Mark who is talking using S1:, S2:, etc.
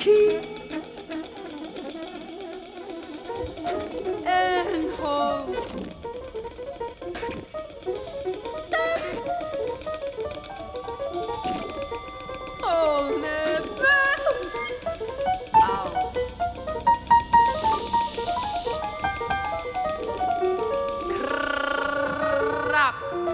S1: Two. Key.